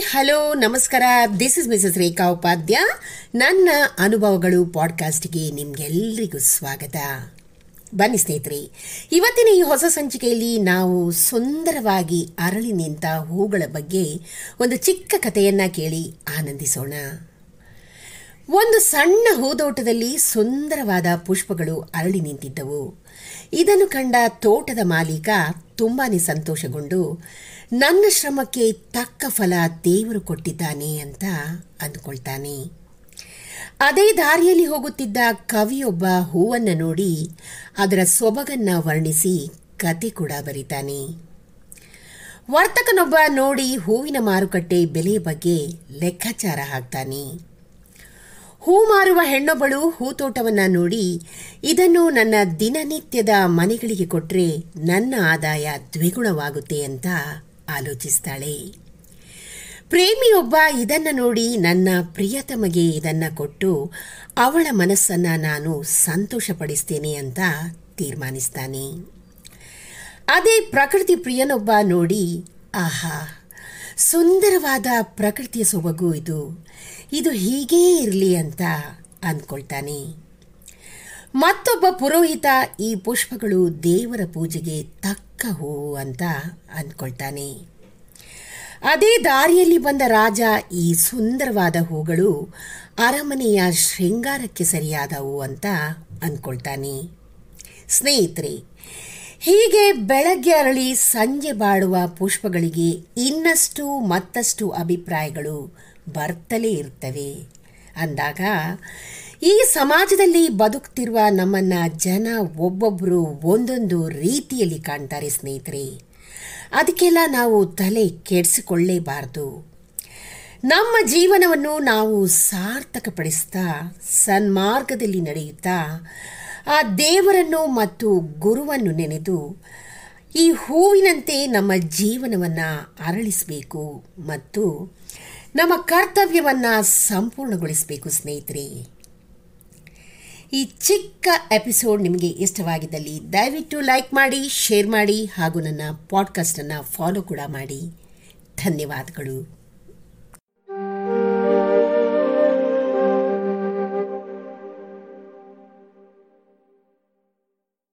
Hello ನಮಸ್ಕಾರ. This is Mrs Rekha Upadhya ನನ್ನ ಅನುಭವಗಳು ಪಾಡ್ಕಾಸ್ಟ್ಗೆ ನಿಮ್ಗೆಲ್ರಿಗೂ ಸ್ವಾಗತ. ಬನ್ನಿ ಸ್ನೇಹಿತರೆ, ಇವತ್ತಿನ ಈ ಹೊಸ ಸಂಚಿಕೆಯಲ್ಲಿ ನಾವು ಸುಂದರವಾಗಿ ಅರಳಿ ನಿಂತ ಹೂಗಳ ಬಗ್ಗೆ ಒಂದು ಚಿಕ್ಕ ಕಥೆಯನ್ನ ಕೇಳಿ ಆನಂದಿಸೋಣ. ಒಂದು ಸಣ್ಣ ಹೂದೋಟದಲ್ಲಿ ಸುಂದರವಾದ ಪುಷ್ಪಗಳು ಅರಳಿ ನಿಂತಿದ್ದವು. ಇದನ್ನು ಕಂಡ ತೋಟದ ಮಾಲೀಕ ತುಂಬಾನೇ ಸಂತೋಷಗೊಂಡು, ನನ್ನ ಶ್ರಮಕ್ಕೆ ತಕ್ಕ ಫಲ ದೇವರು ಕೊಟ್ಟಿದ್ದಾನೆ ಅಂತ ಅಂದುಕೊಳ್ತಾನೆ. ಅದೇ ದಾರಿಯಲ್ಲಿ ಹೋಗುತ್ತಿದ್ದ ಕವಿಯೊಬ್ಬ ಹೂವನ್ನು ನೋಡಿ ಅದರ ಸೊಬಗನ್ನ ವರ್ಣಿಸಿ ಕತೆ ಕೂಡ ಬರೀತಾನೆ. ವರ್ತಕನೊಬ್ಬ ನೋಡಿ ಹೂವಿನ ಮಾರುಕಟ್ಟೆ ಬೆಲೆ ಬಗ್ಗೆ ಲೆಕ್ಕಾಚಾರ ಹಾಕ್ತಾನೆ. ಹೂ ಮಾರುವ ಹೆಣ್ಣೊಬ್ಬಳು ಹೂತೋಟವನ್ನ ನೋಡಿ, ಇದನ್ನು ನನ್ನ ದಿನನಿತ್ಯದ ಮನೆಗಳಿಗೆ ಕೊಟ್ಟರೆ ನನ್ನ ಆದಾಯ ದ್ವಿಗುಣವಾಗುತ್ತೆ ಅಂತ ಆಲೋಚಿಸ್ತಾಳೆ. ಪ್ರೇಮಿಯೊಬ್ಬ ಇದನ್ನ ನೋಡಿ ನನ್ನ ಪ್ರಿಯತಮಗೆ ಇದನ್ನ ಕೊಟ್ಟು ಅವಳ ಮನಸ್ಸನ್ನ ನಾನು ಸಂತೋಷಪಡಿಸ್ತೇನೆ ಅಂತ ತೀರ್ಮಾನಿಸ್ತಾನೆ. ಅದೇ ಪ್ರಕೃತಿ ಪ್ರಿಯನೊಬ್ಬ ನೋಡಿ, ಆಹಾ ಸುಂದರವಾದ ಪ್ರಕೃತಿಯ ಸೊಬಗು ಇದು. ಇದು ಹೀಗೇ ಇರಲಿ ಅಂತ ಅಂದ್ಕೊಳ್ತಾನೆ ಮತ್ತೊಬ್ಬ ಪುರೋಹಿತ ಈ ಪುಷ್ಪಗಳು ದೇವರ ಪೂಜೆಗೆ ತಕ್ಕ ಹೂವು ಅಂತ ಅಂದ್ಕೊಳ್ತಾನೆ ಅದೇ ದಾರಿಯಲ್ಲಿ ಬಂದ ರಾಜ ಈ ಸುಂದರವಾದ ಹೂಗಳು ಅರಮನೆಯ ಶೃಂಗಾರಕ್ಕೆ ಸರಿಯಾದವು ಅಂತ ಅಂದ್ಕೊಳ್ತಾನೆ ಸ್ನೇಹಿತರೆ ಹೀಗೆ ಬೆಳಗ್ಗೆ ಅರಳಿ ಸಂಜೆ ಬಾಡುವ ಪುಷ್ಪಗಳಿಗೆ ಇನ್ನಷ್ಟು ಮತ್ತಷ್ಟು ಅಭಿಪ್ರಾಯಗಳು ಬರ್ತಲೇ ಇರ್ತವೆ. ಅಂದಾಗ ಈ ಸಮಾಜದಲ್ಲಿ ಬದುಕ್ತಿರುವ ನಮ್ಮನ್ನ ಜನ ಒಬ್ಬೊಬ್ಬರು ಒಂದೊಂದು ರೀತಿಯಲ್ಲಿ ಕಾಣ್ತಾರೆ ಸ್ನೇಹಿತರೆ. ಅದಕ್ಕೆಲ್ಲ ನಾವು ತಲೆ ಕೆಡಿಸಿಕೊಳ್ಳೇಬಾರದು. ನಮ್ಮ ಜೀವನವನ್ನು ನಾವು ಸಾರ್ಥಕಪಡಿಸ್ತಾ ಸನ್ಮಾರ್ಗದಲ್ಲಿ ನಡೆಯುತ್ತಾ ಆ ದೇವರನ್ನು ಮತ್ತು ಗುರುವನ್ನು ನೆನೆದು ಈ ಹೂವಿನಂತೆ ನಮ್ಮ ಜೀವನವನ್ನು ಅರಳಿಸಬೇಕು ಮತ್ತು ನಮ್ಮ ಕರ್ತವ್ಯವನ್ನು ಸಂಪೂರ್ಣಗೊಳಿಸಬೇಕು ಸ್ನೇಹಿತರೆ. ಈ ಚಿಕ್ಕ ಎಪಿಸೋಡ್ ನಿಮಗೆ ಇಷ್ಟವಾಗಿದ್ದಲ್ಲಿ ದಯವಿಟ್ಟು ಲೈಕ್ ಮಾಡಿ, ಶೇರ್ ಮಾಡಿ ಹಾಗೂ ನನ್ನ ಪಾಡ್ಕಾಸ್ಟನ್ನು ಫಾಲೋ ಕೂಡ ಮಾಡಿ. ಧನ್ಯವಾದಗಳು.